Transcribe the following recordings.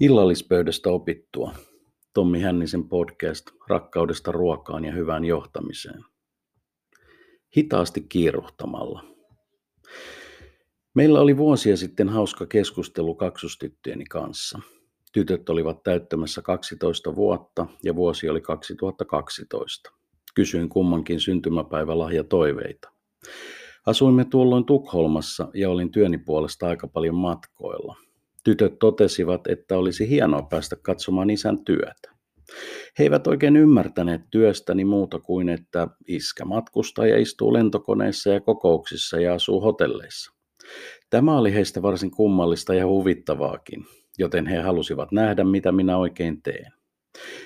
Illallispöydästä opittua. Tommi Hännisen podcast rakkaudesta ruokaan ja hyvään johtamiseen. Hitaasti kiiruhtamalla. Meillä oli vuosia sitten hauska keskustelu kaksostyttöjeni kanssa. Tytöt olivat täyttämässä 12 vuotta ja vuosi oli 2012. Kysyin kummankin syntymäpäivälahja toiveita. Asuimme tuolloin Tukholmassa ja olin työni puolesta aika paljon matkoilla – Tytöt totesivat, että olisi hienoa päästä katsomaan isän työtä. He eivät oikein ymmärtäneet työstäni muuta kuin, että iskä matkustaa ja istuu lentokoneissa ja kokouksissa ja asuu hotelleissa. Tämä oli heistä varsin kummallista ja huvittavaakin, joten he halusivat nähdä, mitä minä oikein teen.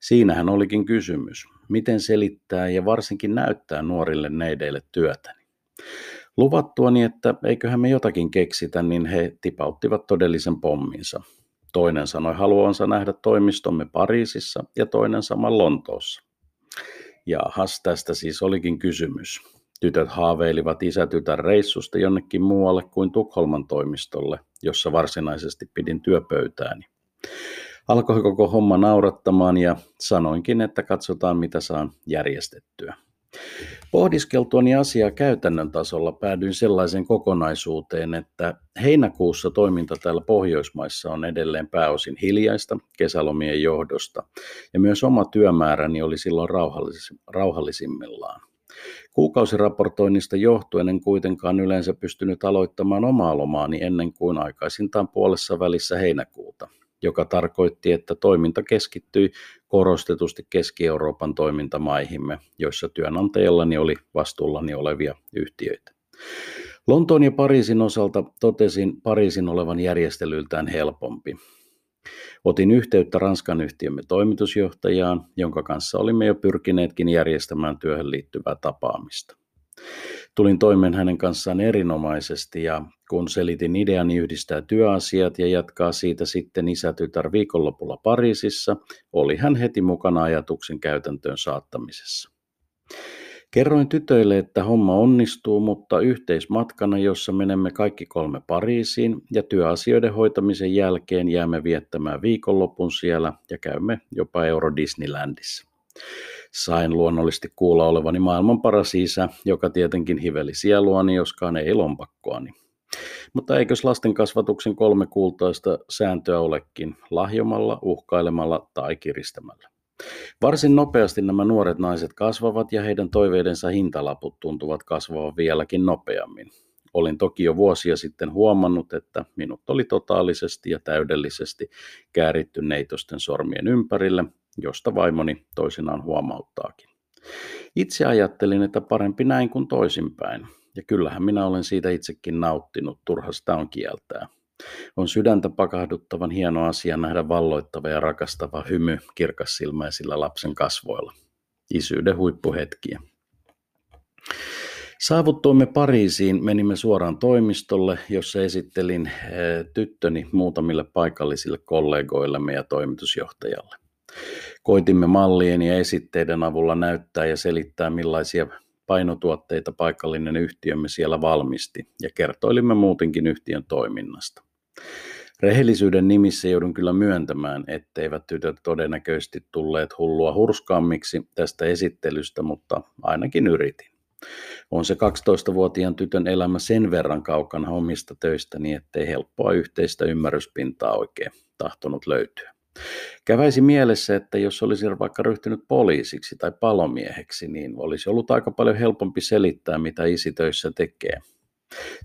Siinähän olikin kysymys, miten selittää ja varsinkin näyttää nuorille neideille työtäni. Luvattuani, että eiköhän me jotakin keksitä, niin he tipauttivat todellisen pomminsa. Toinen sanoi haluansa nähdä toimistomme Pariisissa ja toinen saman Lontoossa. Ja has tästä siis olikin kysymys. Tytöt haaveilivat isätytär reissusta jonnekin muualle kuin Tukholman toimistolle, jossa varsinaisesti pidin työpöytääni. Alkoi koko homma naurattamaan ja sanoinkin, että katsotaan mitä saan järjestettyä. Pohdiskeltuani asiaa käytännön tasolla päädyin sellaiseen kokonaisuuteen, että heinäkuussa toiminta täällä Pohjoismaissa on edelleen pääosin hiljaista kesälomien johdosta, ja myös oma työmääräni oli silloin rauhallis- rauhallisimmillaan. Kuukausiraportoinnista johtuen en kuitenkaan yleensä pystynyt aloittamaan omaa lomaani ennen kuin aikaisintaan puolessa välissä heinäkuuta – joka tarkoitti, että toiminta keskittyi korostetusti Keski-Euroopan toimintamaihimme, joissa työnantajallani oli vastuullani olevia yhtiöitä. Lontoon ja Pariisin osalta totesin Pariisin olevan järjestelyltään helpompi. Otin yhteyttä Ranskan yhtiömme toimitusjohtajaan, jonka kanssa olimme jo pyrkineetkin järjestämään työhön liittyvää tapaamista. Tulin toimeen hänen kanssaan erinomaisesti ja kun selitin ideani yhdistää työasiat ja jatkaa siitä sitten isätytär viikonlopulla Pariisissa, oli hän heti mukana ajatuksen käytäntöön saattamisessa. Kerroin tytöille, että homma onnistuu, mutta yhteismatkana, jossa menemme kaikki kolme Pariisiin ja työasioiden hoitamisen jälkeen jäämme viettämään viikonlopun siellä ja käymme jopa Euro Disneylandissa. Sain luonnollisesti kuulla olevani maailman paras isä, joka tietenkin hiveli sieluani, joskaan ei lompakkoani. Mutta eikös lasten kasvatuksen kolme kultaista sääntöä olekin, lahjomalla, uhkailemalla tai kiristämällä. Varsin nopeasti nämä nuoret naiset kasvavat ja heidän toiveidensa hintalaput tuntuvat kasvavan vieläkin nopeammin. Olin toki jo vuosia sitten huomannut, että minut oli totaalisesti ja täydellisesti kääritty neitosten sormien ympärille, josta vaimoni toisinaan huomauttaakin. Itse ajattelin, että parempi näin kuin toisinpäin. Ja kyllähän minä olen siitä itsekin nauttinut, turha sitä on kieltää. On sydäntä pakahduttavan hieno asia nähdä valloittava ja rakastava hymy kirkassilmäisillä lapsen kasvoilla. Isyyden huippuhetkiä. Saavuttuimme Pariisiin, menimme suoraan toimistolle, jossa esittelin eh, tyttöni muutamille paikallisille kollegoillemme ja toimitusjohtajalle. Koitimme mallien ja esitteiden avulla näyttää ja selittää, millaisia painotuotteita paikallinen yhtiömme siellä valmisti ja kertoilimme muutenkin yhtiön toiminnasta. Rehellisyyden nimissä joudun kyllä myöntämään, etteivät tytöt todennäköisesti tulleet hullua hurskaammiksi tästä esittelystä, mutta ainakin yritin. On se 12-vuotiaan tytön elämä sen verran kaukana omista töistäni, ettei helppoa yhteistä ymmärryspintaa oikein tahtonut löytyä. Käväisi mielessä, että jos olisin vaikka ryhtynyt poliisiksi tai palomieheksi, niin olisi ollut aika paljon helpompi selittää, mitä isi töissä tekee.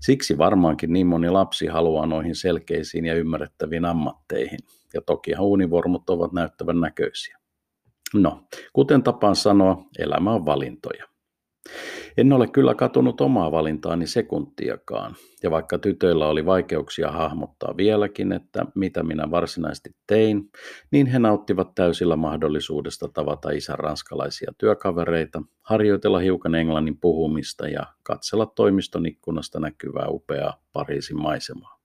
Siksi varmaankin niin moni lapsi haluaa noihin selkeisiin ja ymmärrettäviin ammatteihin. Ja toki univormut ovat näyttävän näköisiä. No, kuten tapaan sanoa, elämä on valintoja. En ole kyllä katunut omaa valintaani sekuntiakaan, ja vaikka tytöillä oli vaikeuksia hahmottaa vieläkin, että mitä minä varsinaisesti tein, niin he nauttivat täysillä mahdollisuudesta tavata isän ranskalaisia työkavereita, harjoitella hiukan englannin puhumista ja katsella toimiston ikkunasta näkyvää upeaa Pariisin maisemaa.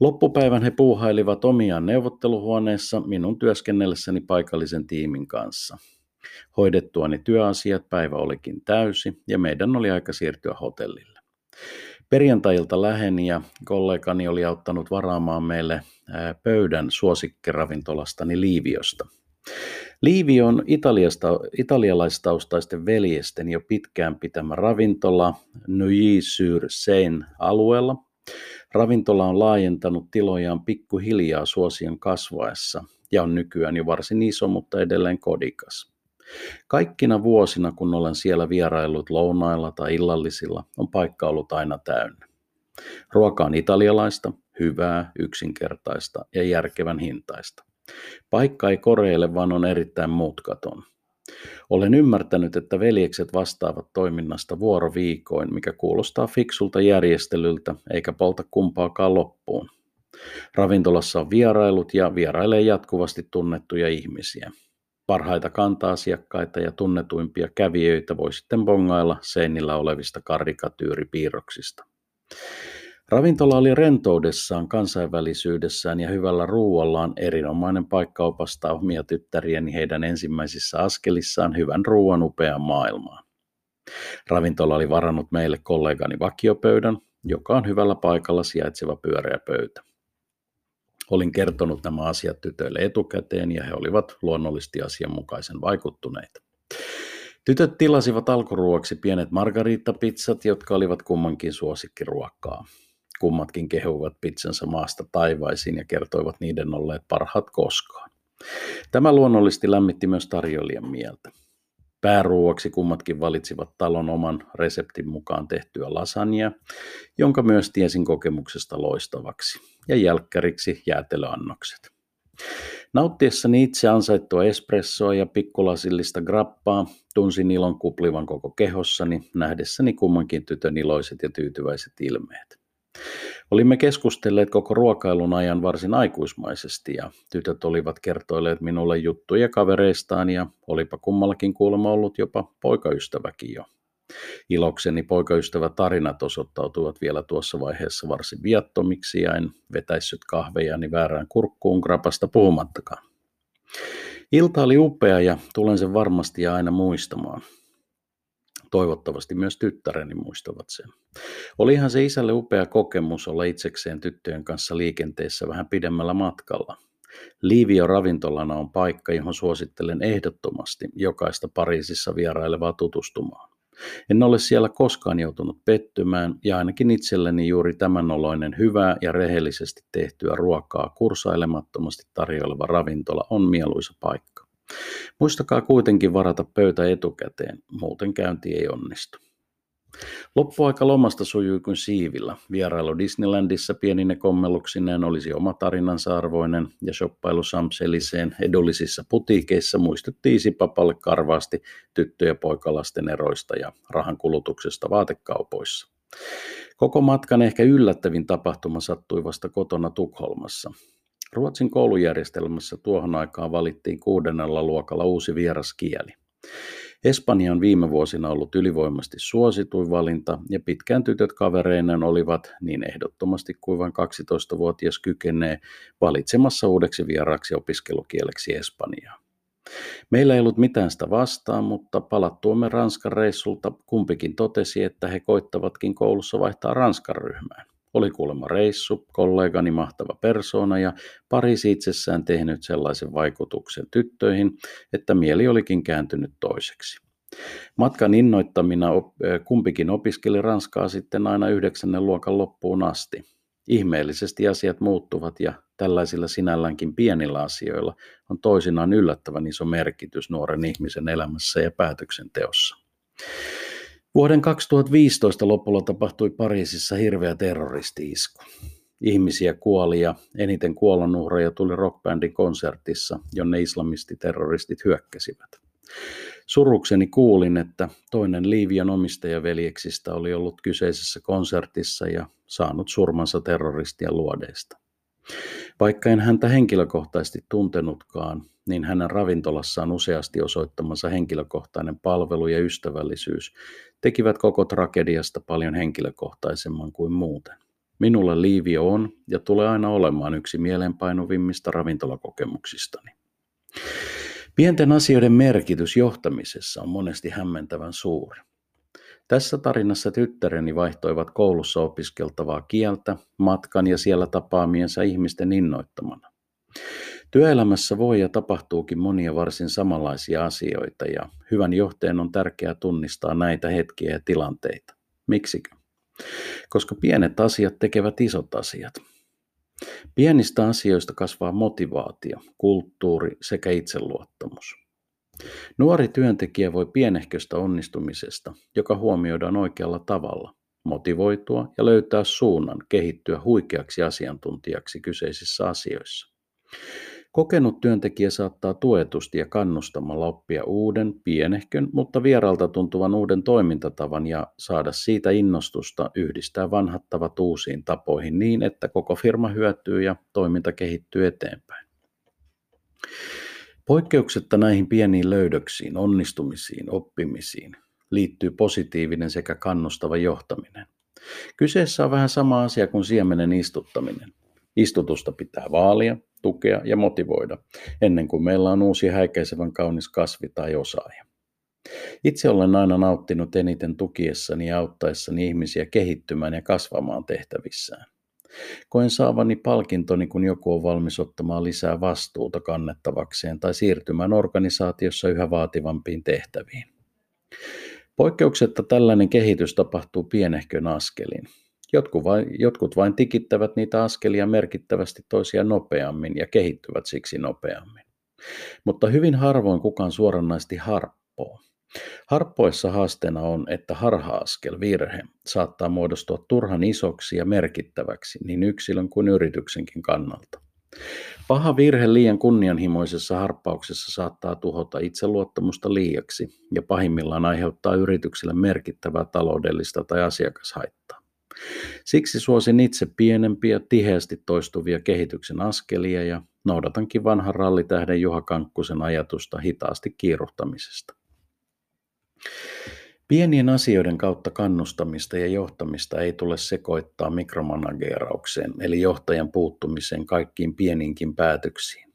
Loppupäivän he puuhailivat omiaan neuvotteluhuoneessa minun työskennellessäni paikallisen tiimin kanssa – Hoidettuani työasiat päivä olikin täysi ja meidän oli aika siirtyä hotellille. Perjantailta läheni ja kollegani oli auttanut varaamaan meille pöydän suosikkiravintolastani Liiviosta. Liivio on Italiasta, italialaistaustaisten veljesten jo pitkään pitämä ravintola Neuilly-sur-Seine alueella. Ravintola on laajentanut tilojaan pikkuhiljaa suosion kasvaessa ja on nykyään jo varsin iso, mutta edelleen kodikas. Kaikkina vuosina, kun olen siellä vierailut lounailla tai illallisilla, on paikka ollut aina täynnä. Ruoka on italialaista, hyvää, yksinkertaista ja järkevän hintaista. Paikka ei koreille, vaan on erittäin mutkaton. Olen ymmärtänyt, että veljekset vastaavat toiminnasta vuoroviikoin, mikä kuulostaa fiksulta järjestelyltä eikä polta kumpaakaan loppuun. Ravintolassa on vierailut ja vierailee jatkuvasti tunnettuja ihmisiä. Parhaita kanta-asiakkaita ja tunnetuimpia kävijöitä voi sitten bongailla seinillä olevista karikatyyripiirroksista. Ravintola oli rentoudessaan, kansainvälisyydessään ja hyvällä ruuallaan erinomainen paikka opastaa omia tyttäriäni heidän ensimmäisissä askelissaan hyvän ruoan upeaan maailmaan. Ravintola oli varannut meille kollegani vakiopöydän, joka on hyvällä paikalla sijaitseva pyöreä pöytä. Olin kertonut nämä asiat tytöille etukäteen ja he olivat luonnollisesti asianmukaisen vaikuttuneita. Tytöt tilasivat alkuruoksi pienet margariittapizzat, jotka olivat kummankin suosikkiruokkaa. Kummatkin kehuivat pizzansa maasta taivaisiin ja kertoivat niiden olleet parhaat koskaan. Tämä luonnollisesti lämmitti myös tarjoilijan mieltä. Pääruuaksi kummatkin valitsivat talon oman reseptin mukaan tehtyä lasagnia, jonka myös tiesin kokemuksesta loistavaksi, ja jälkkäriksi jäätelöannokset. Nauttiessani itse ansaittua espressoa ja pikkulasillista grappaa, tunsin ilon kuplivan koko kehossani, nähdessäni kummankin tytön iloiset ja tyytyväiset ilmeet. Olimme keskustelleet koko ruokailun ajan varsin aikuismaisesti ja tytöt olivat kertoilleet minulle juttuja kavereistaan ja olipa kummallakin kuulemma ollut jopa poikaystäväkin jo. Ilokseni poikaystävä tarinat osoittautuivat vielä tuossa vaiheessa varsin viattomiksi ja en vetäissyt kahvejani väärään kurkkuun krapasta puhumattakaan. Ilta oli upea ja tulen sen varmasti ja aina muistamaan. Toivottavasti myös tyttäreni muistavat sen. Olihan se isälle upea kokemus olla itsekseen tyttöjen kanssa liikenteessä vähän pidemmällä matkalla. Liivio ravintolana on paikka, johon suosittelen ehdottomasti jokaista Pariisissa vierailevaa tutustumaan. En ole siellä koskaan joutunut pettymään ja ainakin itselleni juuri tämän oloinen hyvää ja rehellisesti tehtyä ruokaa kursailemattomasti tarjoileva ravintola on mieluisa paikka. Muistakaa kuitenkin varata pöytä etukäteen, muuten käynti ei onnistu. Loppuaika lomasta sujui kuin siivillä. Vierailu Disneylandissa pienine kommelluksineen olisi oma tarinansa arvoinen ja shoppailu Samseliseen edullisissa putiikeissa muistutti isipapalle karvaasti tyttö- ja poikalasten eroista ja rahan kulutuksesta vaatekaupoissa. Koko matkan ehkä yllättävin tapahtuma sattui vasta kotona Tukholmassa. Ruotsin koulujärjestelmässä tuohon aikaan valittiin kuudennella luokalla uusi vieraskieli. Espanja on viime vuosina ollut ylivoimasti suosituin valinta ja pitkään tytöt kavereineen olivat niin ehdottomasti kuin vain 12-vuotias kykenee valitsemassa uudeksi vieraaksi opiskelukieleksi Espanjaa. Meillä ei ollut mitään sitä vastaan, mutta palattuomme Ranskan reissulta kumpikin totesi, että he koittavatkin koulussa vaihtaa Ranskan ryhmään. Oli kuulemma reissu, kollegani mahtava persona ja Pariisi itsessään tehnyt sellaisen vaikutuksen tyttöihin, että mieli olikin kääntynyt toiseksi. Matkan innoittamina kumpikin opiskeli ranskaa sitten aina yhdeksännen luokan loppuun asti. Ihmeellisesti asiat muuttuvat ja tällaisilla sinälläänkin pienillä asioilla on toisinaan yllättävän iso merkitys nuoren ihmisen elämässä ja päätöksenteossa. Vuoden 2015 lopulla tapahtui Pariisissa hirveä terroristi-isku. Ihmisiä kuoli ja eniten kuolonuhreja tuli rockbändin konsertissa, jonne islamistiterroristit hyökkäsivät. Surukseni kuulin, että toinen Liivian omistajaveljeksistä oli ollut kyseisessä konsertissa ja saanut surmansa terroristien luodeista. Vaikka en häntä henkilökohtaisesti tuntenutkaan, niin hänen ravintolassaan useasti osoittamansa henkilökohtainen palvelu ja ystävällisyys tekivät koko tragediasta paljon henkilökohtaisemman kuin muuten. Minulle Liivio on ja tulee aina olemaan yksi mielenpainuvimmista ravintolakokemuksistani. Pienten asioiden merkitys johtamisessa on monesti hämmentävän suuri. Tässä tarinassa tyttäreni vaihtoivat koulussa opiskeltavaa kieltä matkan ja siellä tapaamiensa ihmisten innoittamana. Työelämässä voi ja tapahtuukin monia varsin samanlaisia asioita ja hyvän johtajan on tärkeää tunnistaa näitä hetkiä ja tilanteita. Miksikö? Koska pienet asiat tekevät isot asiat. Pienistä asioista kasvaa motivaatio, kulttuuri sekä itseluottamus. Nuori työntekijä voi pienehköstä onnistumisesta, joka huomioidaan oikealla tavalla, motivoitua ja löytää suunnan kehittyä huikeaksi asiantuntijaksi kyseisissä asioissa. Kokenut työntekijä saattaa tuetusti ja kannustamalla oppia uuden, pienehkön, mutta vieralta tuntuvan uuden toimintatavan ja saada siitä innostusta yhdistää vanhat tavat uusiin tapoihin niin, että koko firma hyötyy ja toiminta kehittyy eteenpäin. Poikkeuksetta näihin pieniin löydöksiin, onnistumisiin, oppimisiin liittyy positiivinen sekä kannustava johtaminen. Kyseessä on vähän sama asia kuin siemenen istuttaminen. Istutusta pitää vaalia, tukea ja motivoida, ennen kuin meillä on uusi häikäisevän kaunis kasvi tai osaaja. Itse olen aina nauttinut eniten tukiessani ja auttaessani ihmisiä kehittymään ja kasvamaan tehtävissään. Koen saavani palkintoni, kun joku on valmis ottamaan lisää vastuuta kannettavakseen tai siirtymään organisaatiossa yhä vaativampiin tehtäviin. Poikkeuksetta tällainen kehitys tapahtuu pienehkön askelin. Jotkut vain, jotkut vain tikittävät niitä askelia merkittävästi toisia nopeammin ja kehittyvät siksi nopeammin. Mutta hyvin harvoin kukaan suoranaisesti harppoo. Harppoissa haasteena on, että harhaaskel, virhe, saattaa muodostua turhan isoksi ja merkittäväksi niin yksilön kuin yrityksenkin kannalta. Paha virhe liian kunnianhimoisessa harppauksessa saattaa tuhota itseluottamusta liiaksi ja pahimmillaan aiheuttaa yritykselle merkittävää taloudellista tai asiakashaittaa. Siksi suosin itse pienempiä, tiheästi toistuvia kehityksen askelia ja noudatankin vanhan rallitähden Juha Kankkusen ajatusta hitaasti kiiruhtamisesta. Pienien asioiden kautta kannustamista ja johtamista ei tule sekoittaa mikromanageeraukseen, eli johtajan puuttumiseen kaikkiin pieninkin päätöksiin.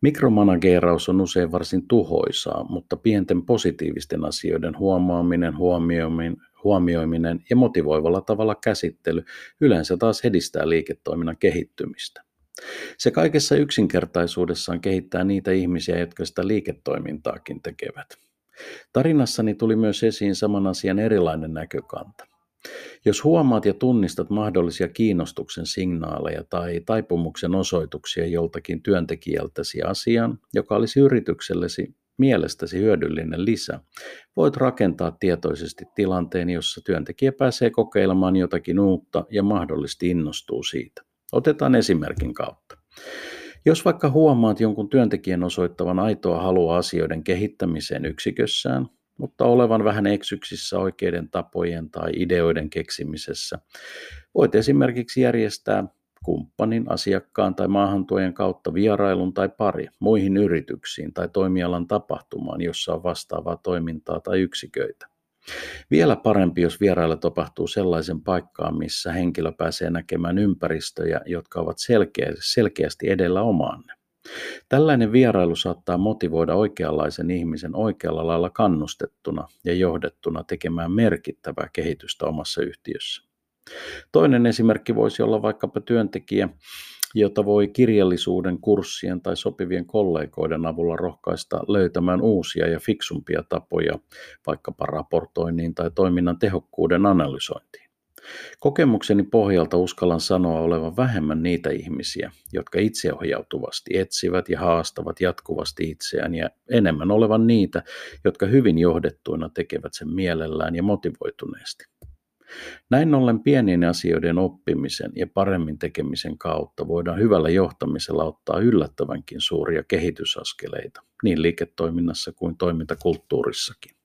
Mikromanageeraus on usein varsin tuhoisaa, mutta pienten positiivisten asioiden huomaaminen, huomioiminen, huomioiminen ja motivoivalla tavalla käsittely yleensä taas edistää liiketoiminnan kehittymistä. Se kaikessa yksinkertaisuudessaan kehittää niitä ihmisiä, jotka sitä liiketoimintaakin tekevät. Tarinassani tuli myös esiin saman asian erilainen näkökanta. Jos huomaat ja tunnistat mahdollisia kiinnostuksen signaaleja tai taipumuksen osoituksia joltakin työntekijältäsi asiaan, joka olisi yrityksellesi mielestäsi hyödyllinen lisä, voit rakentaa tietoisesti tilanteen, jossa työntekijä pääsee kokeilemaan jotakin uutta ja mahdollisesti innostuu siitä. Otetaan esimerkin kautta. Jos vaikka huomaat jonkun työntekijän osoittavan aitoa halua asioiden kehittämiseen yksikössään, mutta olevan vähän eksyksissä oikeiden tapojen tai ideoiden keksimisessä, voit esimerkiksi järjestää kumppanin, asiakkaan tai maahantuojan kautta vierailun tai pari muihin yrityksiin tai toimialan tapahtumaan, jossa on vastaavaa toimintaa tai yksiköitä. Vielä parempi, jos vierailla tapahtuu sellaisen paikkaan, missä henkilö pääsee näkemään ympäristöjä, jotka ovat selkeä, selkeästi edellä omaanne. Tällainen vierailu saattaa motivoida oikeanlaisen ihmisen oikealla lailla kannustettuna ja johdettuna tekemään merkittävää kehitystä omassa yhtiössä. Toinen esimerkki voisi olla vaikkapa työntekijä, jota voi kirjallisuuden, kurssien tai sopivien kollegoiden avulla rohkaista löytämään uusia ja fiksumpia tapoja vaikkapa raportoinnin tai toiminnan tehokkuuden analysointiin. Kokemukseni pohjalta uskallan sanoa olevan vähemmän niitä ihmisiä, jotka itseohjautuvasti etsivät ja haastavat jatkuvasti itseään ja enemmän olevan niitä, jotka hyvin johdettuina tekevät sen mielellään ja motivoituneesti. Näin ollen pienien asioiden oppimisen ja paremmin tekemisen kautta voidaan hyvällä johtamisella ottaa yllättävänkin suuria kehitysaskeleita niin liiketoiminnassa kuin toimintakulttuurissakin.